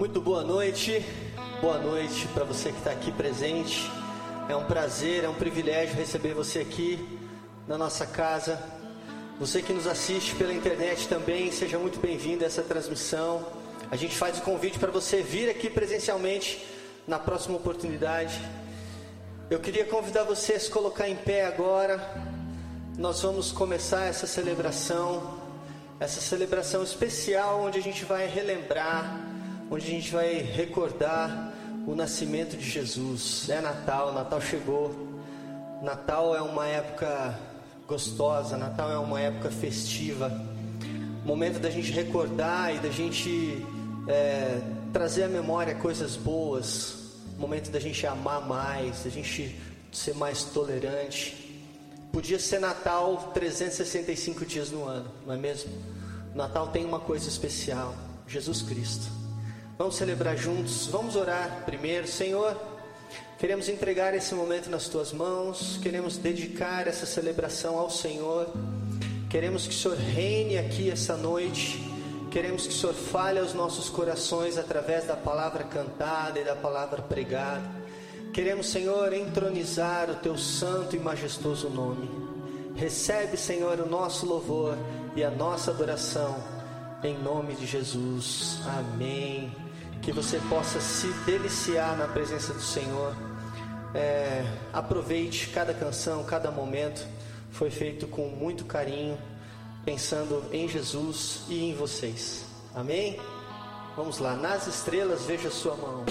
Muito boa noite, boa noite para você que está aqui presente. É um prazer, é um privilégio receber você aqui na nossa casa. Você que nos assiste pela internet também, seja muito bem-vindo a essa transmissão. A gente faz o convite para você vir aqui presencialmente na próxima oportunidade. Eu queria convidar você a se colocar em pé agora. Nós vamos começar essa celebração, essa celebração especial onde a gente vai relembrar onde a gente vai recordar o nascimento de Jesus. É Natal, Natal chegou. Natal é uma época gostosa, Natal é uma época festiva. Momento da gente recordar e da gente é, trazer à memória coisas boas. Momento da gente amar mais, da gente ser mais tolerante. Podia ser Natal 365 dias no ano, não é mesmo? Natal tem uma coisa especial: Jesus Cristo. Vamos celebrar juntos, vamos orar primeiro. Senhor, queremos entregar esse momento nas tuas mãos, queremos dedicar essa celebração ao Senhor. Queremos que o Senhor reine aqui essa noite. Queremos que o Senhor fale aos nossos corações através da palavra cantada e da palavra pregada. Queremos, Senhor, entronizar o teu santo e majestoso nome. Recebe, Senhor, o nosso louvor e a nossa adoração. Em nome de Jesus. Amém que você possa se deliciar na presença do Senhor. É, aproveite cada canção, cada momento. Foi feito com muito carinho, pensando em Jesus e em vocês. Amém? Vamos lá, nas estrelas veja sua mão.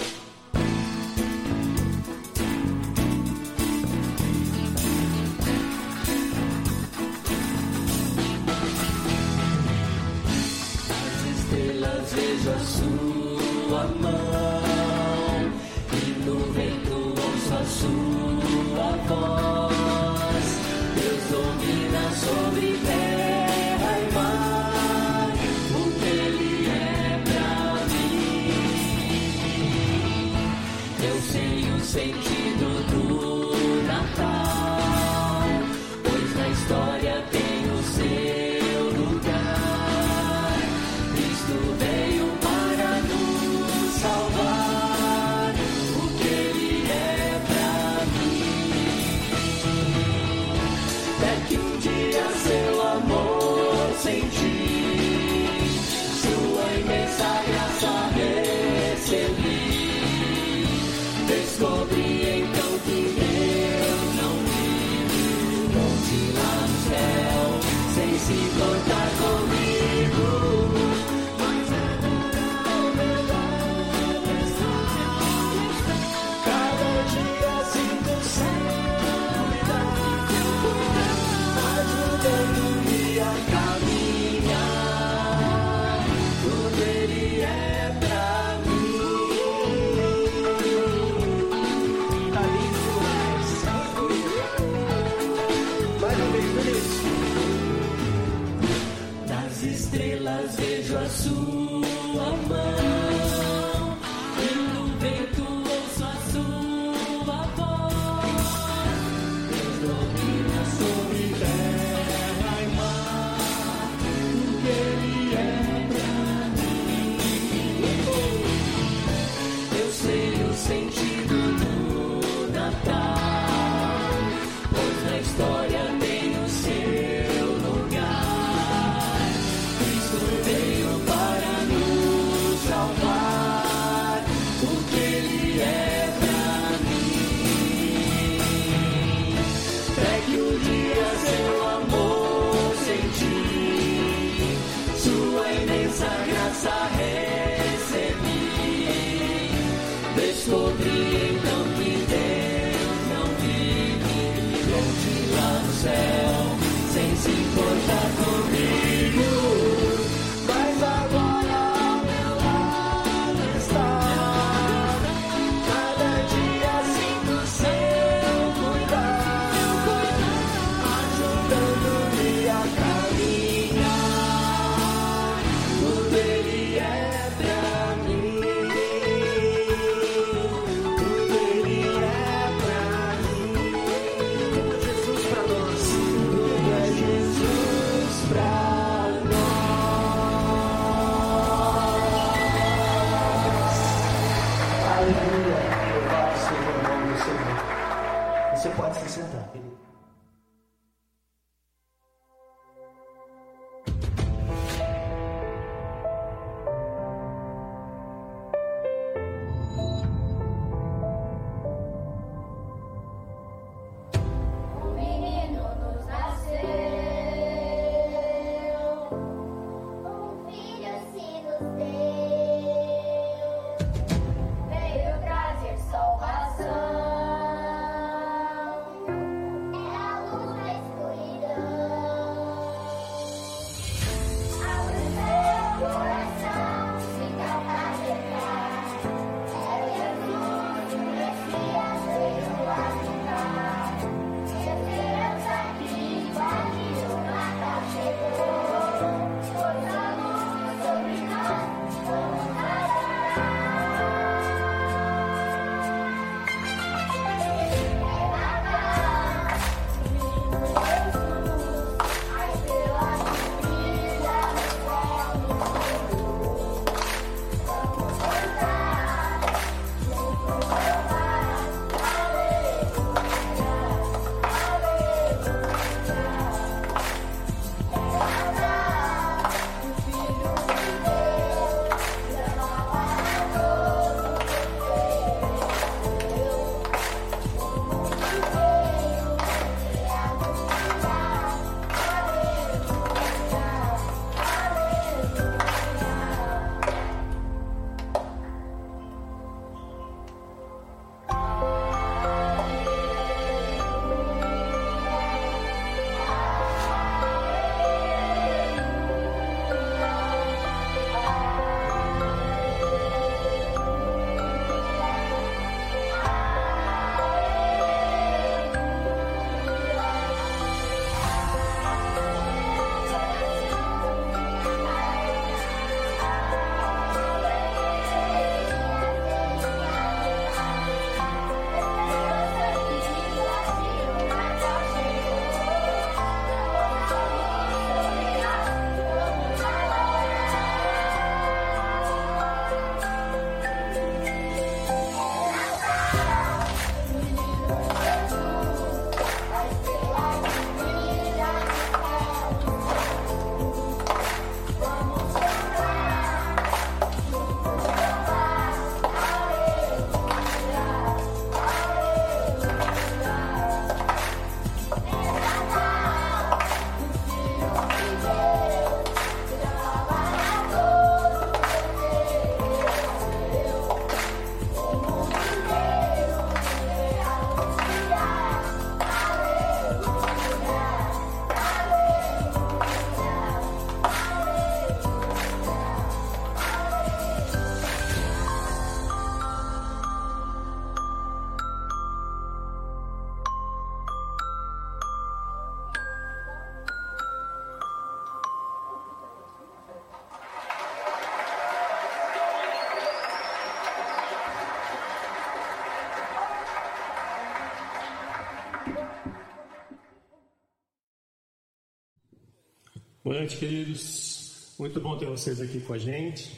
Boa noite, queridos. Muito bom ter vocês aqui com a gente.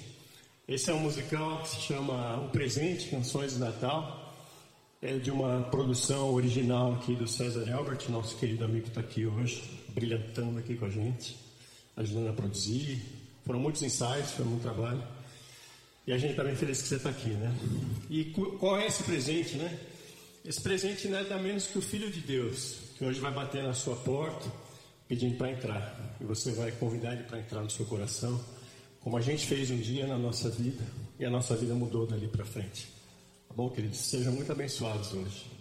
Esse é um musical que se chama O Presente, Canções de Natal. É de uma produção original aqui do César Albert, nosso querido amigo que está aqui hoje, brilhantando aqui com a gente, ajudando a produzir. Foram muitos ensaios, foi muito trabalho. E a gente está bem feliz que você está aqui, né? E qual é esse presente, né? Esse presente nada menos que o Filho de Deus, que hoje vai bater na sua porta pedindo para entrar. E você vai convidar ele para entrar no seu coração, como a gente fez um dia na nossa vida, e a nossa vida mudou dali para frente. Tá bom, queridos? Sejam muito abençoados hoje.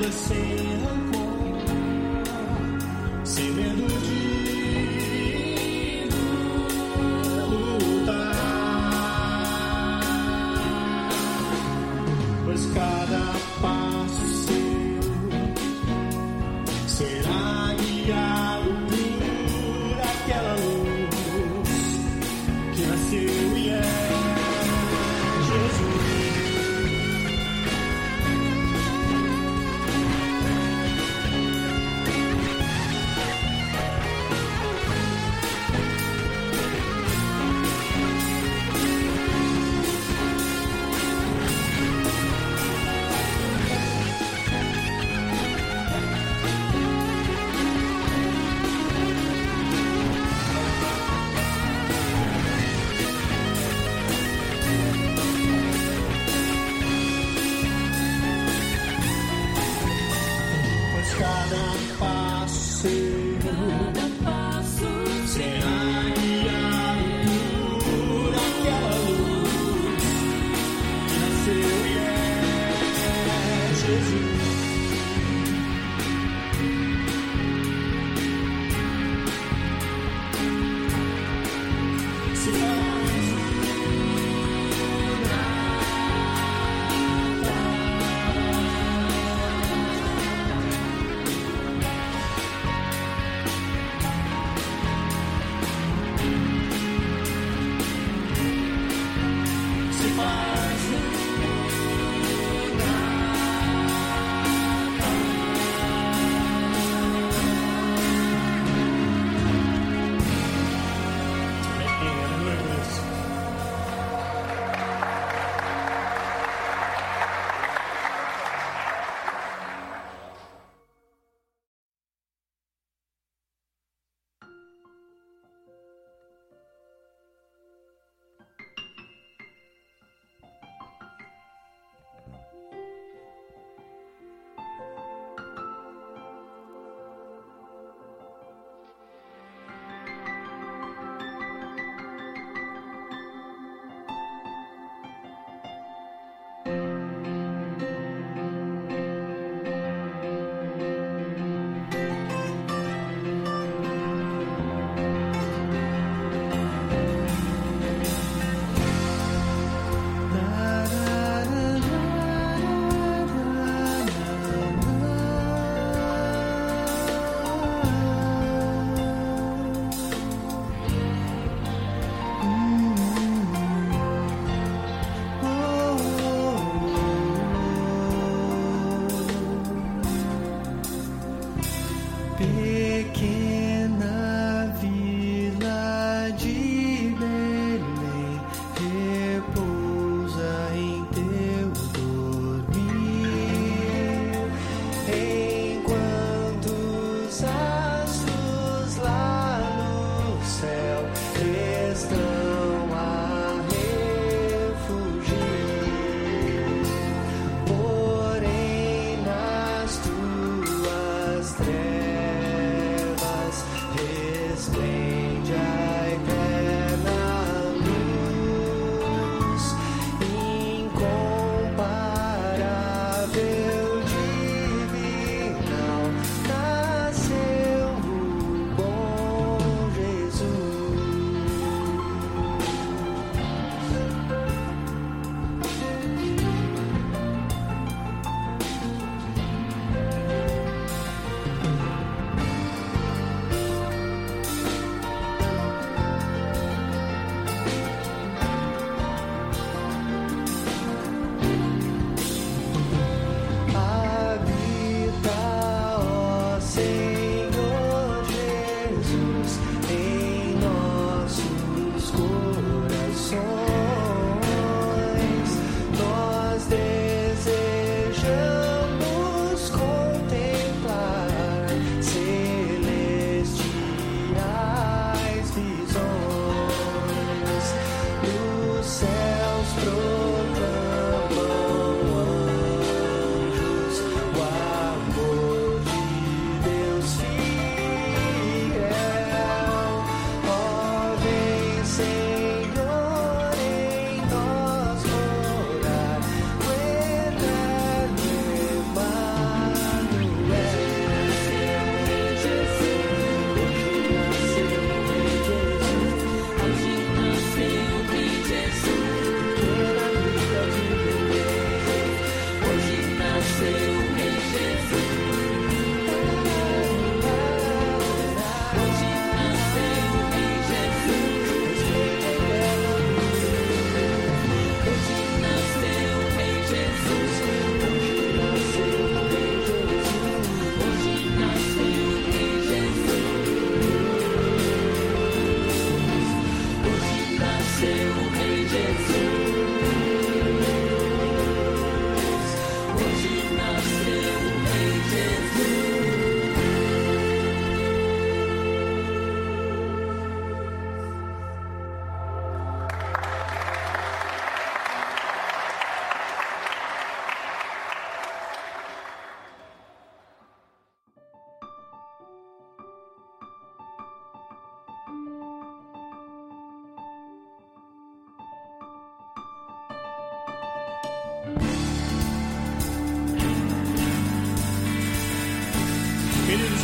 the same.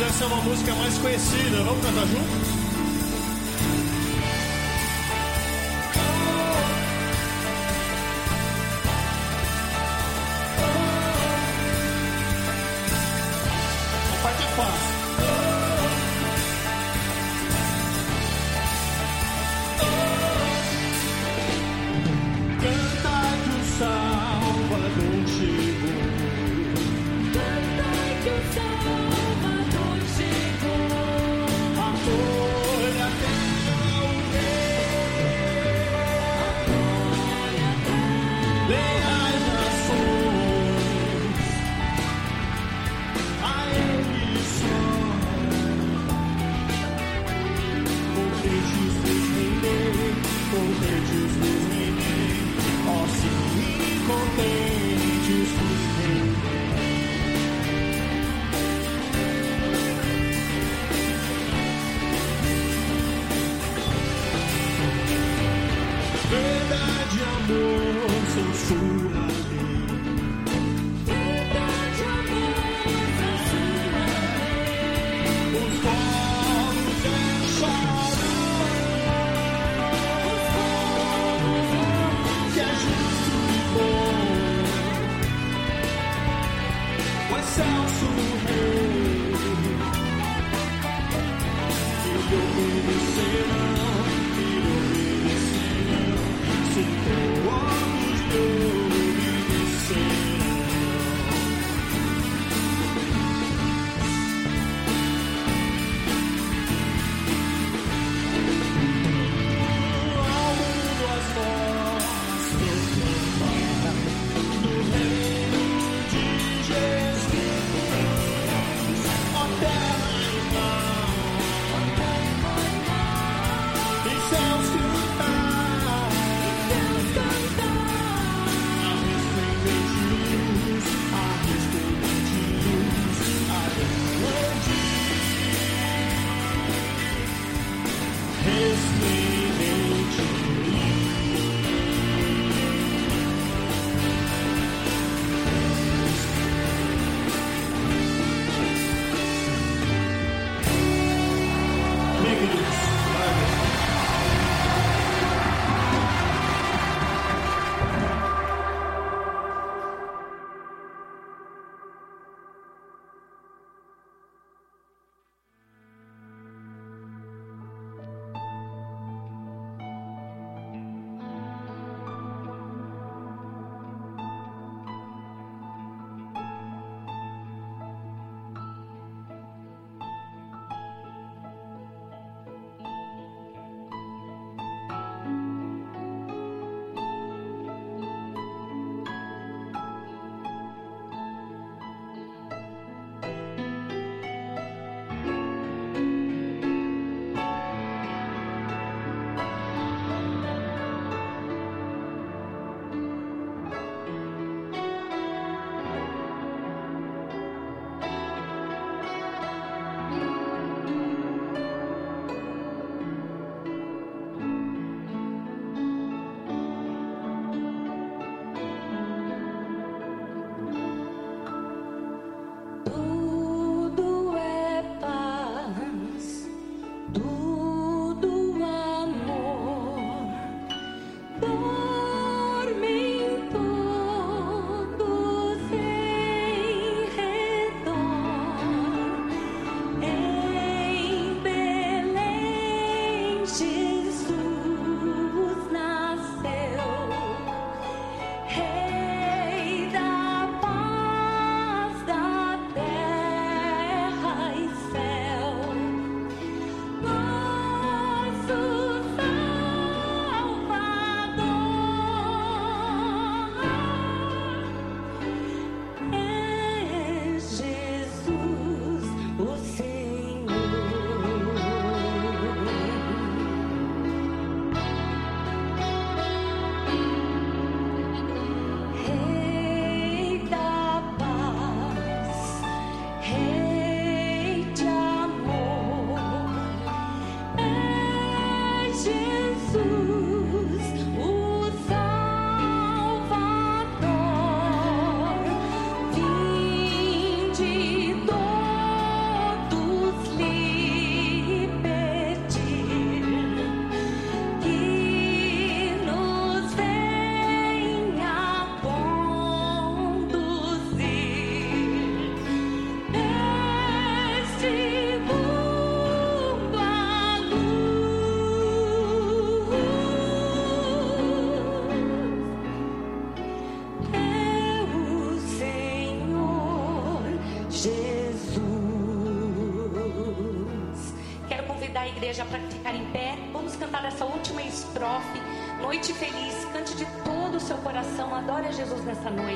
essa é uma música mais conhecida. Vamos cantar junto? Participar. nuestra salud.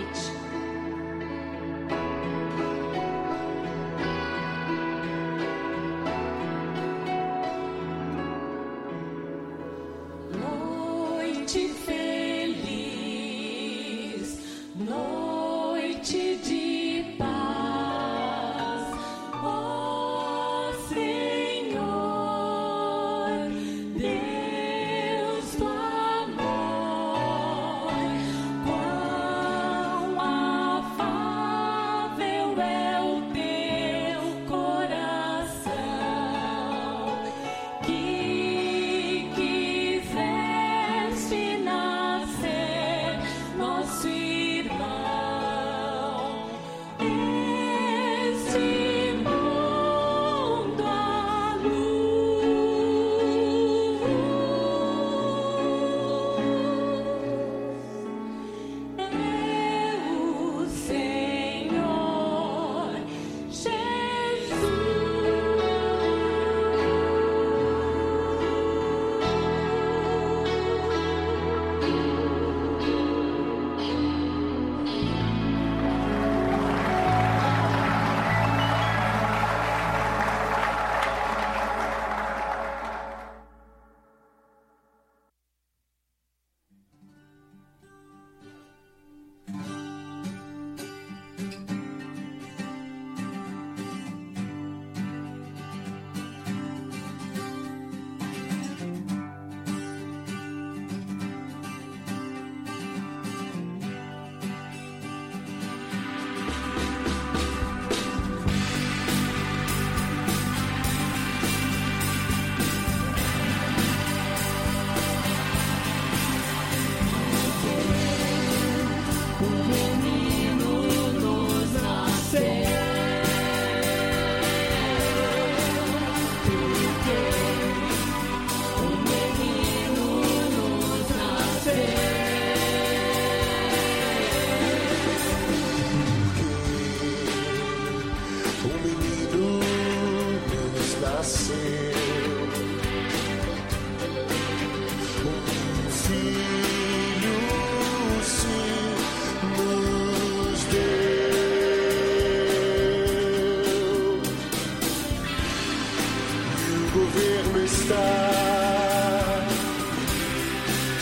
está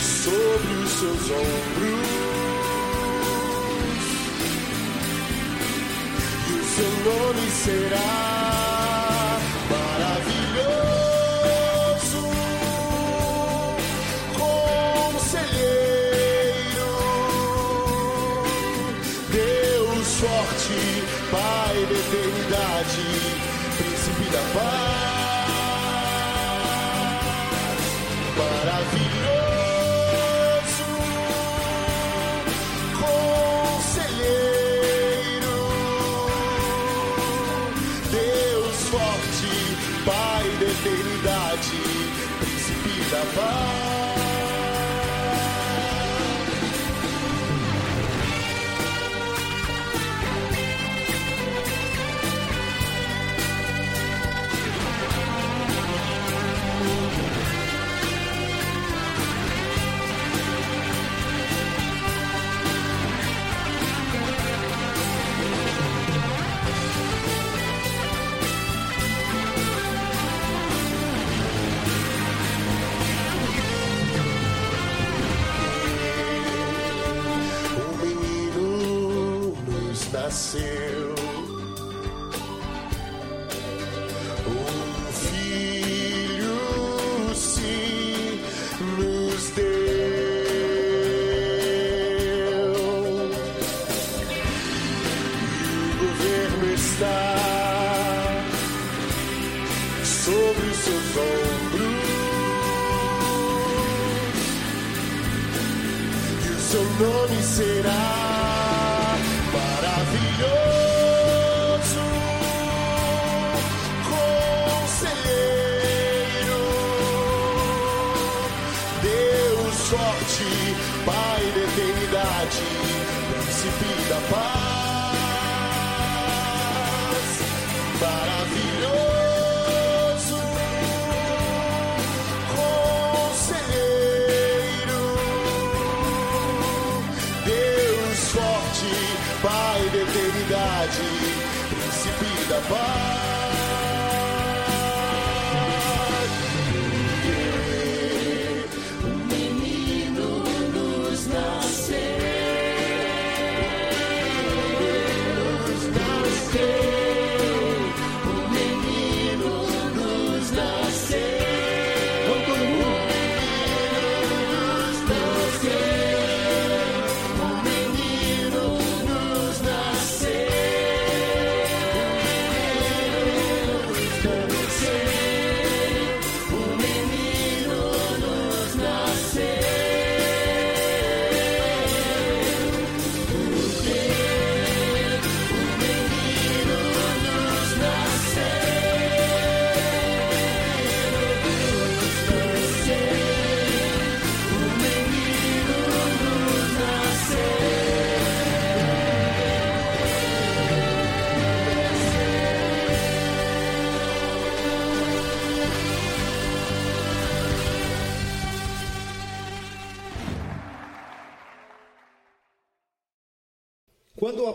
sobre os seus ombros e o seu nome será. above. nasceu um filho se nos deu. E o governo está sobre os seus ombros. E o seu nome será forte, príncipe da paz, maravilhoso, conselheiro, Deus forte, Pai da eternidade, príncipe da paz.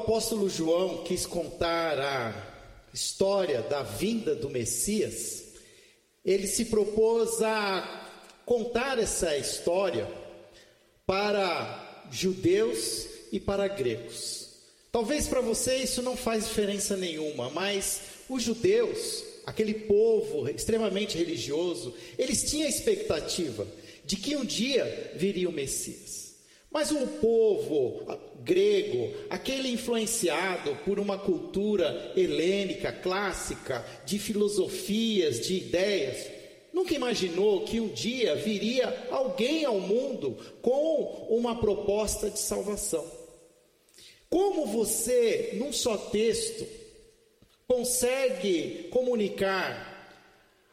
Apóstolo João quis contar a história da vinda do Messias, ele se propôs a contar essa história para judeus e para gregos. Talvez para você isso não faz diferença nenhuma, mas os judeus, aquele povo extremamente religioso, eles tinham a expectativa de que um dia viria o Messias. Mas o povo grego, aquele influenciado por uma cultura helênica, clássica, de filosofias, de ideias, nunca imaginou que um dia viria alguém ao mundo com uma proposta de salvação. Como você, num só texto, consegue comunicar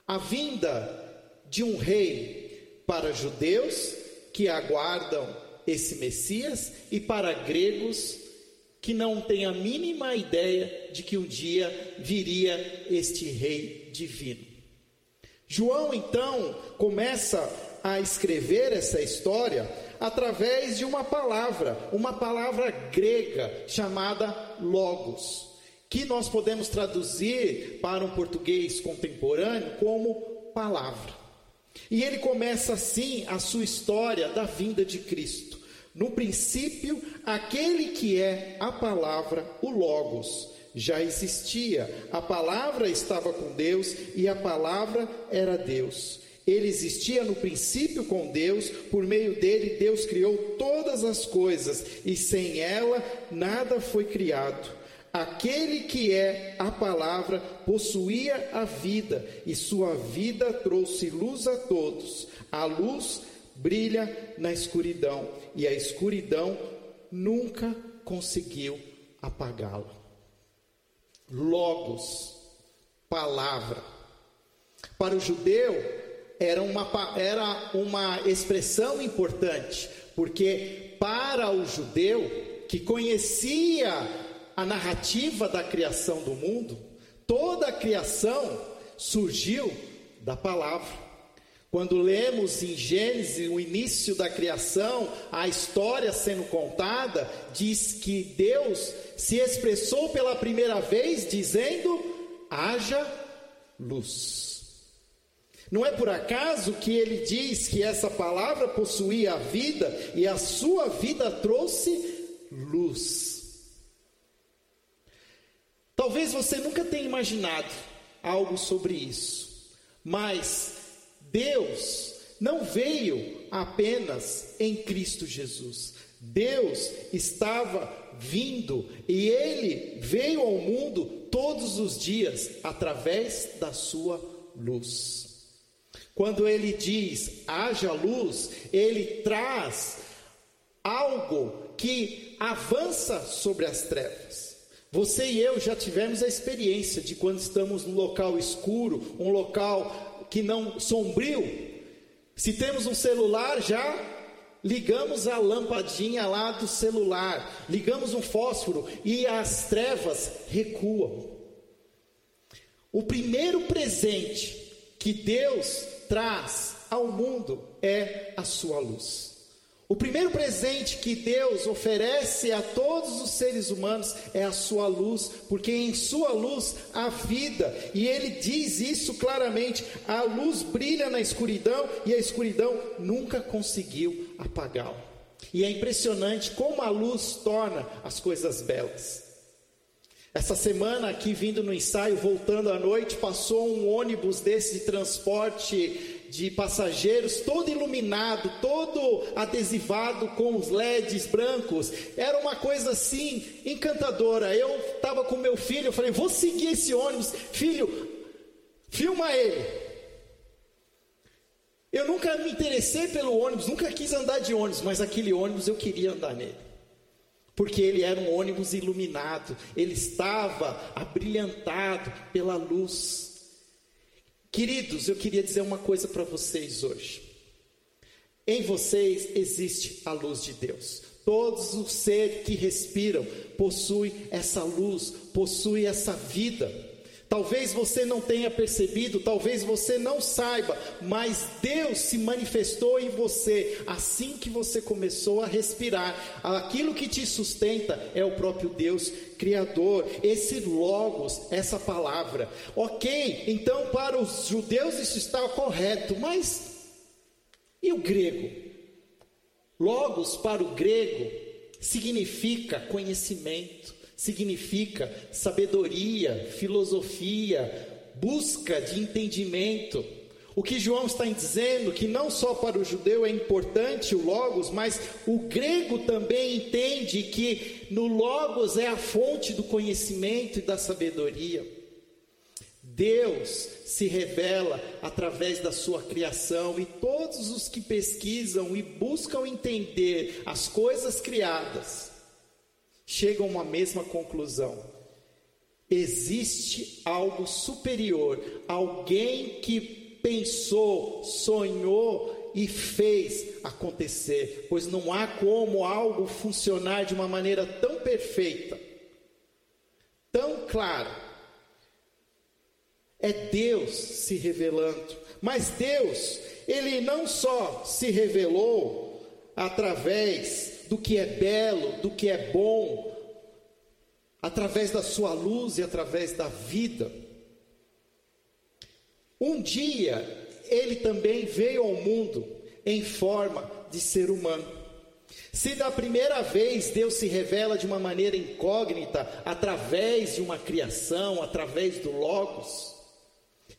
a vinda de um rei para judeus que aguardam esse Messias e para gregos que não têm a mínima ideia de que um dia viria este rei divino. João então começa a escrever essa história através de uma palavra, uma palavra grega chamada logos, que nós podemos traduzir para um português contemporâneo como palavra. E ele começa assim a sua história da vinda de Cristo. No princípio, aquele que é a palavra, o Logos, já existia. A palavra estava com Deus e a palavra era Deus. Ele existia no princípio com Deus, por meio dele Deus criou todas as coisas e sem ela nada foi criado. Aquele que é a palavra possuía a vida, e sua vida trouxe luz a todos. A luz brilha na escuridão, e a escuridão nunca conseguiu apagá-la. Logos, palavra. Para o judeu, era uma, era uma expressão importante, porque para o judeu que conhecia a narrativa da criação do mundo, toda a criação surgiu da palavra. Quando lemos em Gênesis o início da criação, a história sendo contada, diz que Deus se expressou pela primeira vez dizendo: haja luz. Não é por acaso que ele diz que essa palavra possuía a vida e a sua vida trouxe luz. Talvez você nunca tenha imaginado algo sobre isso, mas Deus não veio apenas em Cristo Jesus. Deus estava vindo e ele veio ao mundo todos os dias através da sua luz. Quando ele diz haja luz, ele traz algo que avança sobre as trevas. Você e eu já tivemos a experiência de quando estamos num local escuro, um local que não sombrio. Se temos um celular, já ligamos a lampadinha lá do celular, ligamos um fósforo e as trevas recuam. O primeiro presente que Deus traz ao mundo é a sua luz. O primeiro presente que Deus oferece a todos os seres humanos é a sua luz, porque em sua luz há vida, e ele diz isso claramente: a luz brilha na escuridão e a escuridão nunca conseguiu apagá-la. E é impressionante como a luz torna as coisas belas. Essa semana, aqui vindo no ensaio, voltando à noite, passou um ônibus desse de transporte de passageiros, todo iluminado, todo adesivado com os LEDs brancos. Era uma coisa assim encantadora. Eu estava com meu filho, eu falei: vou seguir esse ônibus, filho, filma ele. Eu nunca me interessei pelo ônibus, nunca quis andar de ônibus, mas aquele ônibus eu queria andar nele. Porque ele era um ônibus iluminado, ele estava abrilhantado pela luz. Queridos, eu queria dizer uma coisa para vocês hoje. Em vocês existe a luz de Deus. Todos os seres que respiram possuem essa luz, possuem essa vida. Talvez você não tenha percebido, talvez você não saiba, mas Deus se manifestou em você assim que você começou a respirar. Aquilo que te sustenta é o próprio Deus Criador, esse Logos, essa palavra. Ok, então para os judeus isso está correto, mas e o grego? Logos para o grego significa conhecimento significa sabedoria, filosofia, busca de entendimento. O que João está dizendo que não só para o judeu é importante o logos, mas o grego também entende que no logos é a fonte do conhecimento e da sabedoria. Deus se revela através da sua criação e todos os que pesquisam e buscam entender as coisas criadas chegam a uma mesma conclusão. Existe algo superior, alguém que pensou, sonhou e fez acontecer, pois não há como algo funcionar de uma maneira tão perfeita, tão clara. É Deus se revelando, mas Deus, Ele não só se revelou através do que é belo, do que é bom, através da sua luz e através da vida. Um dia, ele também veio ao mundo em forma de ser humano. Se da primeira vez Deus se revela de uma maneira incógnita, através de uma criação, através do Logos,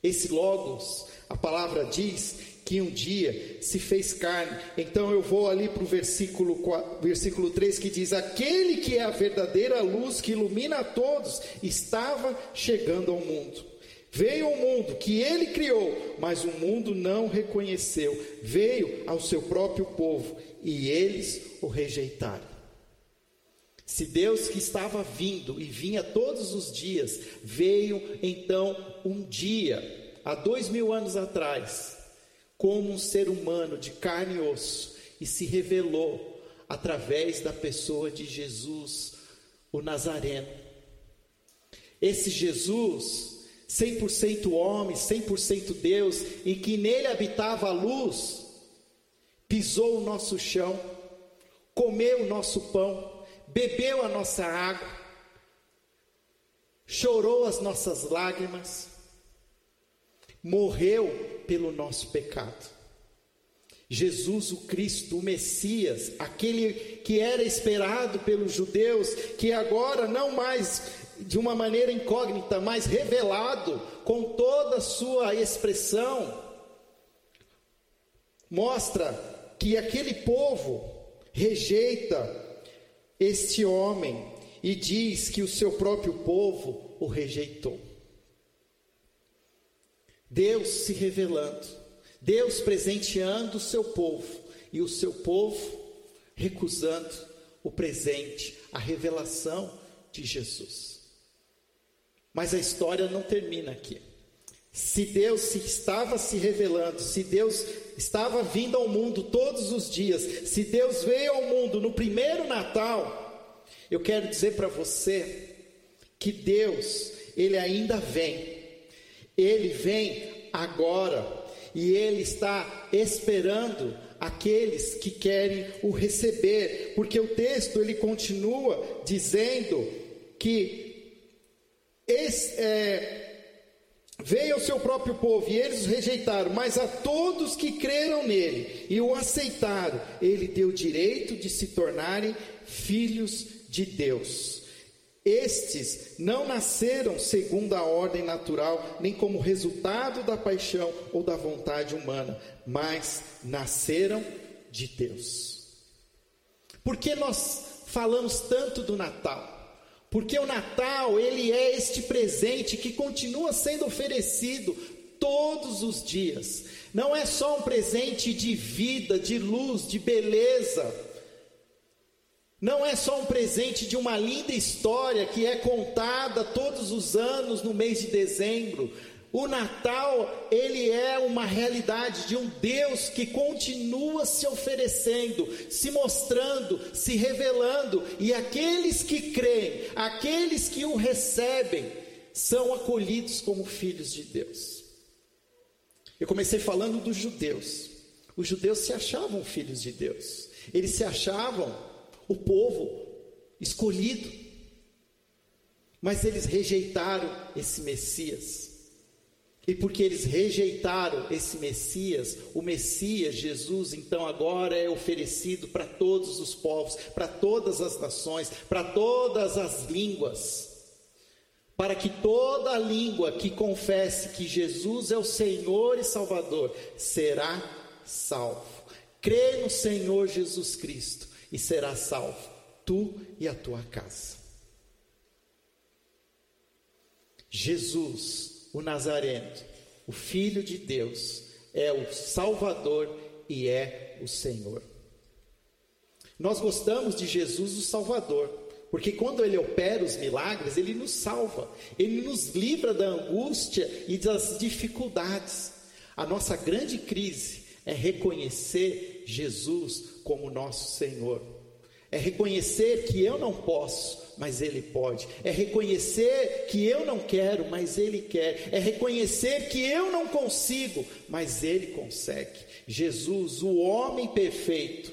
esse Logos, a palavra diz que um dia se fez carne. Então eu vou ali para o versículo, versículo 3 que diz: Aquele que é a verdadeira luz que ilumina a todos estava chegando ao mundo. Veio ao mundo que ele criou, mas o mundo não reconheceu. Veio ao seu próprio povo e eles o rejeitaram. Se Deus que estava vindo e vinha todos os dias, veio então um dia, há dois mil anos atrás, como um ser humano de carne e osso e se revelou através da pessoa de Jesus, o Nazareno. Esse Jesus, 100% homem, 100% Deus, em que nele habitava a luz, pisou o nosso chão, comeu o nosso pão, bebeu a nossa água, chorou as nossas lágrimas, morreu pelo nosso pecado. Jesus o Cristo, o Messias, aquele que era esperado pelos judeus, que agora não mais de uma maneira incógnita, mas revelado com toda a sua expressão, mostra que aquele povo rejeita este homem e diz que o seu próprio povo o rejeitou. Deus se revelando, Deus presenteando o seu povo e o seu povo recusando o presente, a revelação de Jesus. Mas a história não termina aqui. Se Deus se estava se revelando, se Deus estava vindo ao mundo todos os dias, se Deus veio ao mundo no primeiro Natal, eu quero dizer para você que Deus, ele ainda vem ele vem agora e ele está esperando aqueles que querem o receber, porque o texto ele continua dizendo que esse, é, Veio ao seu próprio povo e eles o rejeitaram, mas a todos que creram nele e o aceitaram, ele deu direito de se tornarem filhos de Deus. Estes não nasceram segundo a ordem natural, nem como resultado da paixão ou da vontade humana, mas nasceram de Deus. Por que nós falamos tanto do Natal? Porque o Natal, ele é este presente que continua sendo oferecido todos os dias. Não é só um presente de vida, de luz, de beleza. Não é só um presente de uma linda história que é contada todos os anos no mês de dezembro. O Natal, ele é uma realidade de um Deus que continua se oferecendo, se mostrando, se revelando, e aqueles que creem, aqueles que o recebem, são acolhidos como filhos de Deus. Eu comecei falando dos judeus. Os judeus se achavam filhos de Deus. Eles se achavam o povo escolhido. Mas eles rejeitaram esse Messias. E porque eles rejeitaram esse Messias, o Messias, Jesus, então agora é oferecido para todos os povos, para todas as nações, para todas as línguas. Para que toda língua que confesse que Jesus é o Senhor e Salvador será salvo. Crê no Senhor Jesus Cristo e será salvo, tu e a tua casa. Jesus o Nazareno, o Filho de Deus, é o Salvador e é o Senhor. Nós gostamos de Jesus, o Salvador, porque quando ele opera os milagres, ele nos salva, ele nos livra da angústia e das dificuldades. A nossa grande crise é reconhecer Jesus como nosso Senhor, é reconhecer que eu não posso, mas Ele pode. É reconhecer que eu não quero, mas Ele quer. É reconhecer que eu não consigo, mas Ele consegue. Jesus, o homem perfeito,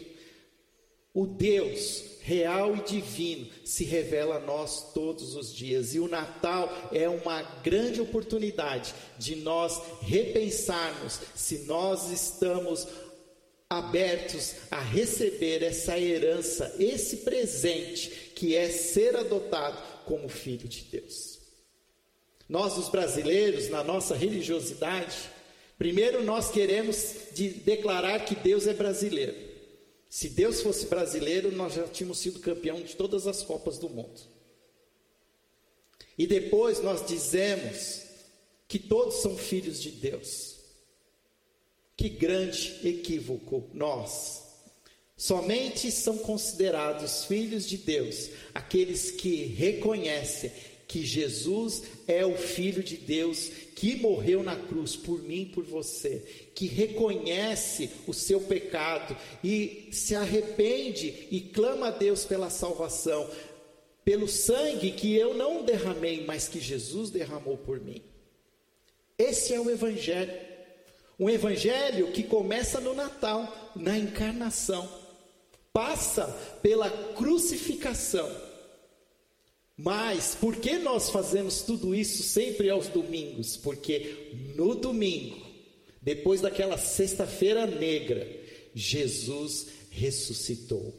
o Deus real e divino, se revela a nós todos os dias. E o Natal é uma grande oportunidade de nós repensarmos se nós estamos abertos a receber essa herança, esse presente que é ser adotado como filho de Deus. Nós, os brasileiros, na nossa religiosidade, primeiro nós queremos de declarar que Deus é brasileiro. Se Deus fosse brasileiro, nós já tínhamos sido campeão de todas as Copas do Mundo. E depois nós dizemos que todos são filhos de Deus. Que grande equívoco nós. Somente são considerados filhos de Deus aqueles que reconhecem que Jesus é o Filho de Deus que morreu na cruz por mim e por você, que reconhece o seu pecado e se arrepende e clama a Deus pela salvação, pelo sangue que eu não derramei, mas que Jesus derramou por mim. Esse é o Evangelho. Um evangelho que começa no Natal, na encarnação, passa pela crucificação. Mas por que nós fazemos tudo isso sempre aos domingos? Porque no domingo, depois daquela sexta-feira negra, Jesus ressuscitou.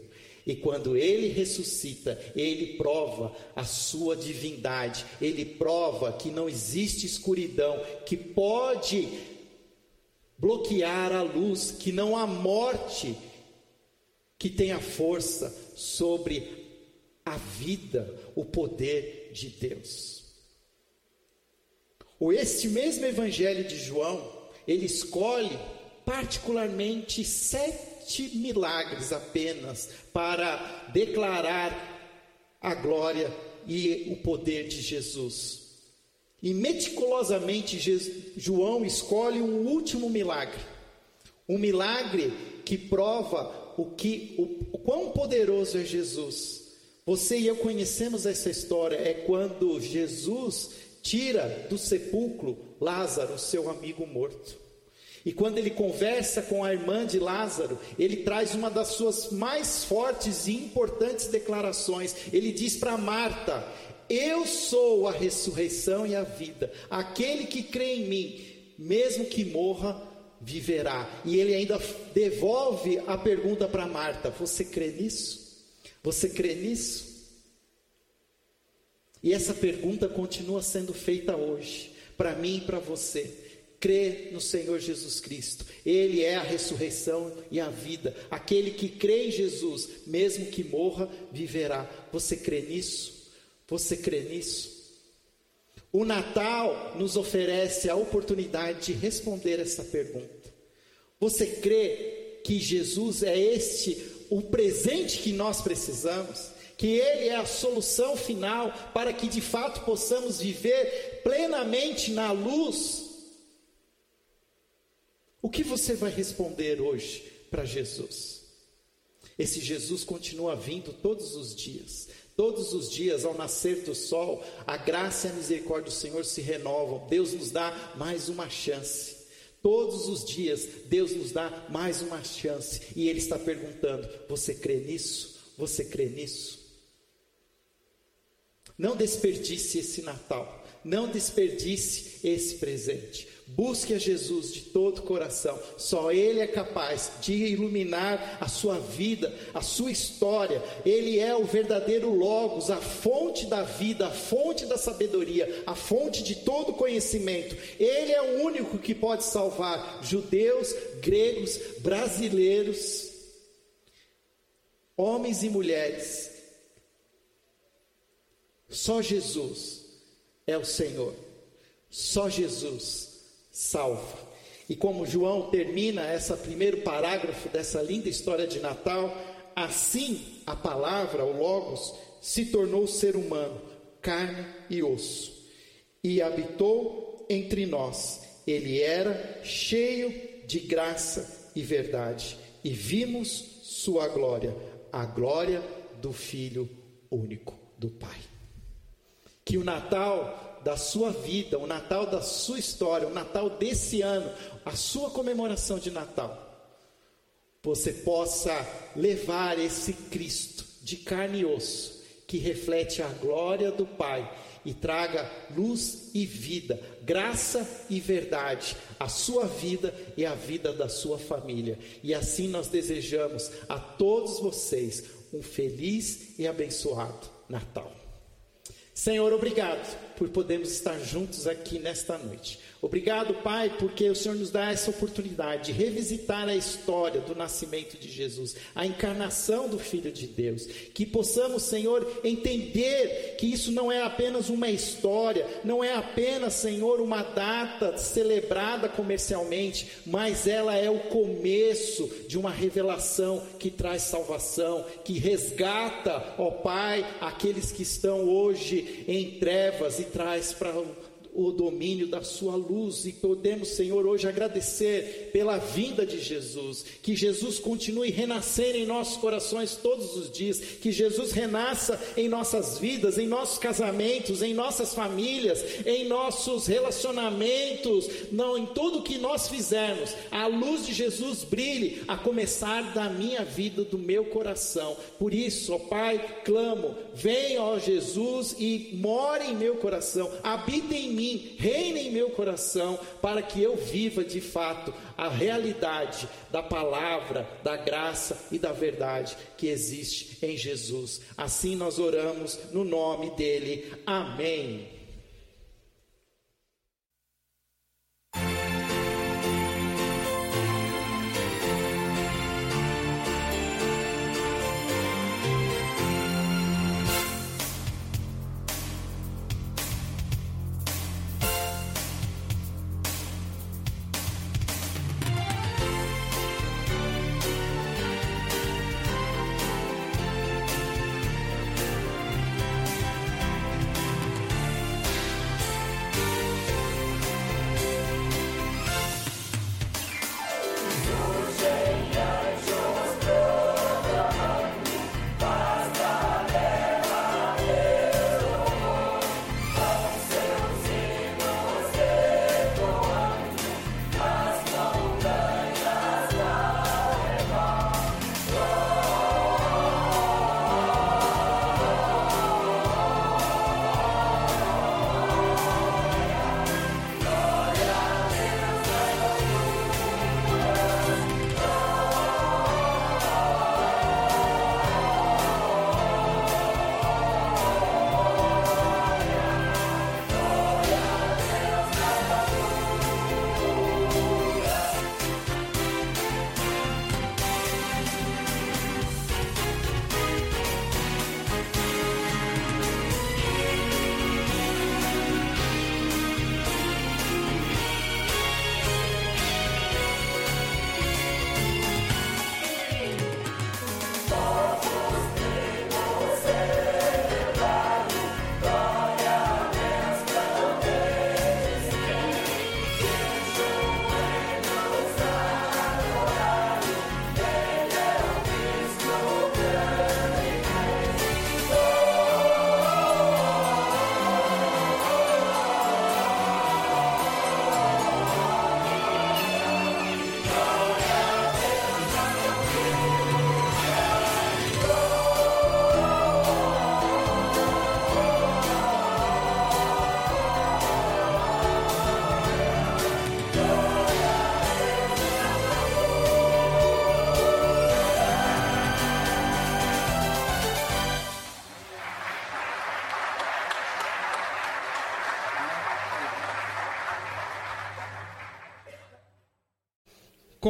E quando ele ressuscita, ele prova a sua divindade, ele prova que não existe escuridão que pode bloquear a luz, que não há morte que tenha força sobre a vida, o poder de Deus. Ou este mesmo evangelho de João, ele escolhe particularmente sete milagres apenas para declarar a glória e o poder de Jesus. E meticulosamente João escolhe um último milagre. Um milagre que prova o que o, o quão poderoso é Jesus. Você e eu conhecemos essa história, é quando Jesus tira do sepulcro Lázaro, seu amigo morto. E quando ele conversa com a irmã de Lázaro, ele traz uma das suas mais fortes e importantes declarações. Ele diz para Marta: Eu sou a ressurreição e a vida. Aquele que crê em mim, mesmo que morra, viverá. E ele ainda devolve a pergunta para Marta: Você crê nisso? Você crê nisso? E essa pergunta continua sendo feita hoje, para mim e para você crê no Senhor Jesus Cristo. Ele é a ressurreição e a vida. Aquele que crê em Jesus, mesmo que morra, viverá. Você crê nisso? Você crê nisso? O Natal nos oferece a oportunidade de responder essa pergunta. Você crê que Jesus é este o presente que nós precisamos? Que Ele é a solução final para que de fato possamos viver plenamente na luz o que você vai responder hoje para Jesus? Esse Jesus continua vindo todos os dias. Todos os dias, ao nascer do sol, a graça e a misericórdia do Senhor se renovam. Deus nos dá mais uma chance. Todos os dias, Deus nos dá mais uma chance. E Ele está perguntando: Você crê nisso? Você crê nisso? Não desperdice esse Natal. Não desperdice esse presente. Busque a Jesus de todo o coração. Só Ele é capaz de iluminar a sua vida, a sua história. Ele é o verdadeiro Logos, a fonte da vida, a fonte da sabedoria, a fonte de todo conhecimento. Ele é o único que pode salvar judeus, gregos, brasileiros, homens e mulheres. Só Jesus é o Senhor. Só Jesus salva. E como João termina esse primeiro parágrafo dessa linda história de Natal, assim a palavra, o Logos, se tornou ser humano, carne e osso, e habitou entre nós. Ele era cheio de graça e verdade, e vimos sua glória, a glória do Filho único do Pai. Que o Natal da sua vida, o Natal da sua história, o Natal desse ano, a sua comemoração de Natal, você possa levar esse Cristo de carne e osso, que reflete a glória do Pai e traga luz e vida, graça e verdade, a sua vida e a vida da sua família. E assim nós desejamos a todos vocês um feliz e abençoado Natal. Senhor, obrigado por podermos estar juntos aqui nesta noite. Obrigado, Pai, porque o Senhor nos dá essa oportunidade de revisitar a história do nascimento de Jesus, a encarnação do Filho de Deus. Que possamos, Senhor, entender que isso não é apenas uma história, não é apenas, Senhor, uma data celebrada comercialmente, mas ela é o começo de uma revelação que traz salvação, que resgata, ó Pai, aqueles que estão hoje em trevas e traz para o domínio da sua luz e podemos, Senhor, hoje agradecer pela vinda de Jesus, que Jesus continue renascer em nossos corações todos os dias, que Jesus renasça em nossas vidas, em nossos casamentos, em nossas famílias, em nossos relacionamentos, não em tudo que nós fizermos, a luz de Jesus brilhe a começar da minha vida, do meu coração. Por isso, ó Pai, clamo, venha, ó Jesus, e more em meu coração, habita em mim mim, reina em meu coração, para que eu viva de fato a realidade da palavra, da graça e da verdade que existe em Jesus. Assim nós oramos no nome dele. Amém.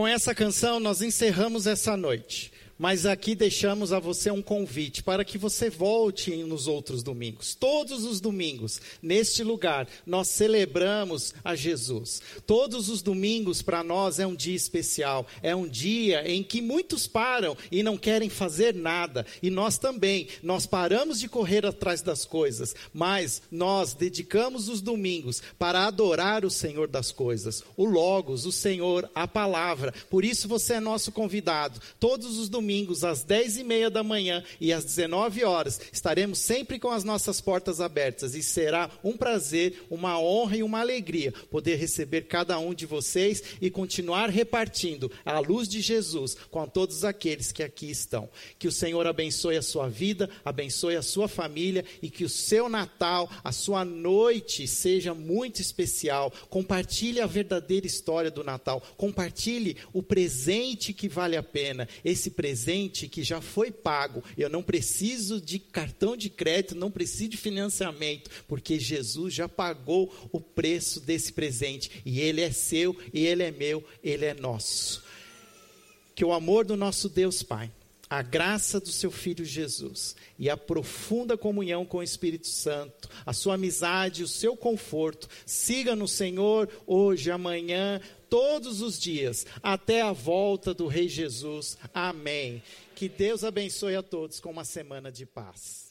Com essa canção, nós encerramos essa noite. Mas aqui deixamos a você um convite para que você volte nos outros domingos. Todos os domingos, neste lugar, nós celebramos a Jesus. Todos os domingos para nós é um dia especial. É um dia em que muitos param e não querem fazer nada. E nós também. Nós paramos de correr atrás das coisas. Mas nós dedicamos os domingos para adorar o Senhor das coisas. O Logos, o Senhor, a palavra. Por isso você é nosso convidado. Todos os domingos domingos, às 10 e meia da manhã e às 19 horas, estaremos sempre com as nossas portas abertas e será um prazer, uma honra e uma alegria poder receber cada um de vocês e continuar repartindo a luz de Jesus com todos aqueles que aqui estão. Que o Senhor abençoe a sua vida, abençoe a sua família e que o seu Natal, a sua noite seja muito especial. Compartilhe a verdadeira história do Natal, compartilhe o presente que vale a pena, esse presente presente que já foi pago. Eu não preciso de cartão de crédito, não preciso de financiamento, porque Jesus já pagou o preço desse presente. E ele é seu, e ele é meu, ele é nosso. Que o amor do nosso Deus Pai, a graça do seu Filho Jesus e a profunda comunhão com o Espírito Santo, a sua amizade, o seu conforto, siga no Senhor hoje, amanhã, todos os dias, até a volta do Rei Jesus. Amém. Que Deus abençoe a todos com uma semana de paz.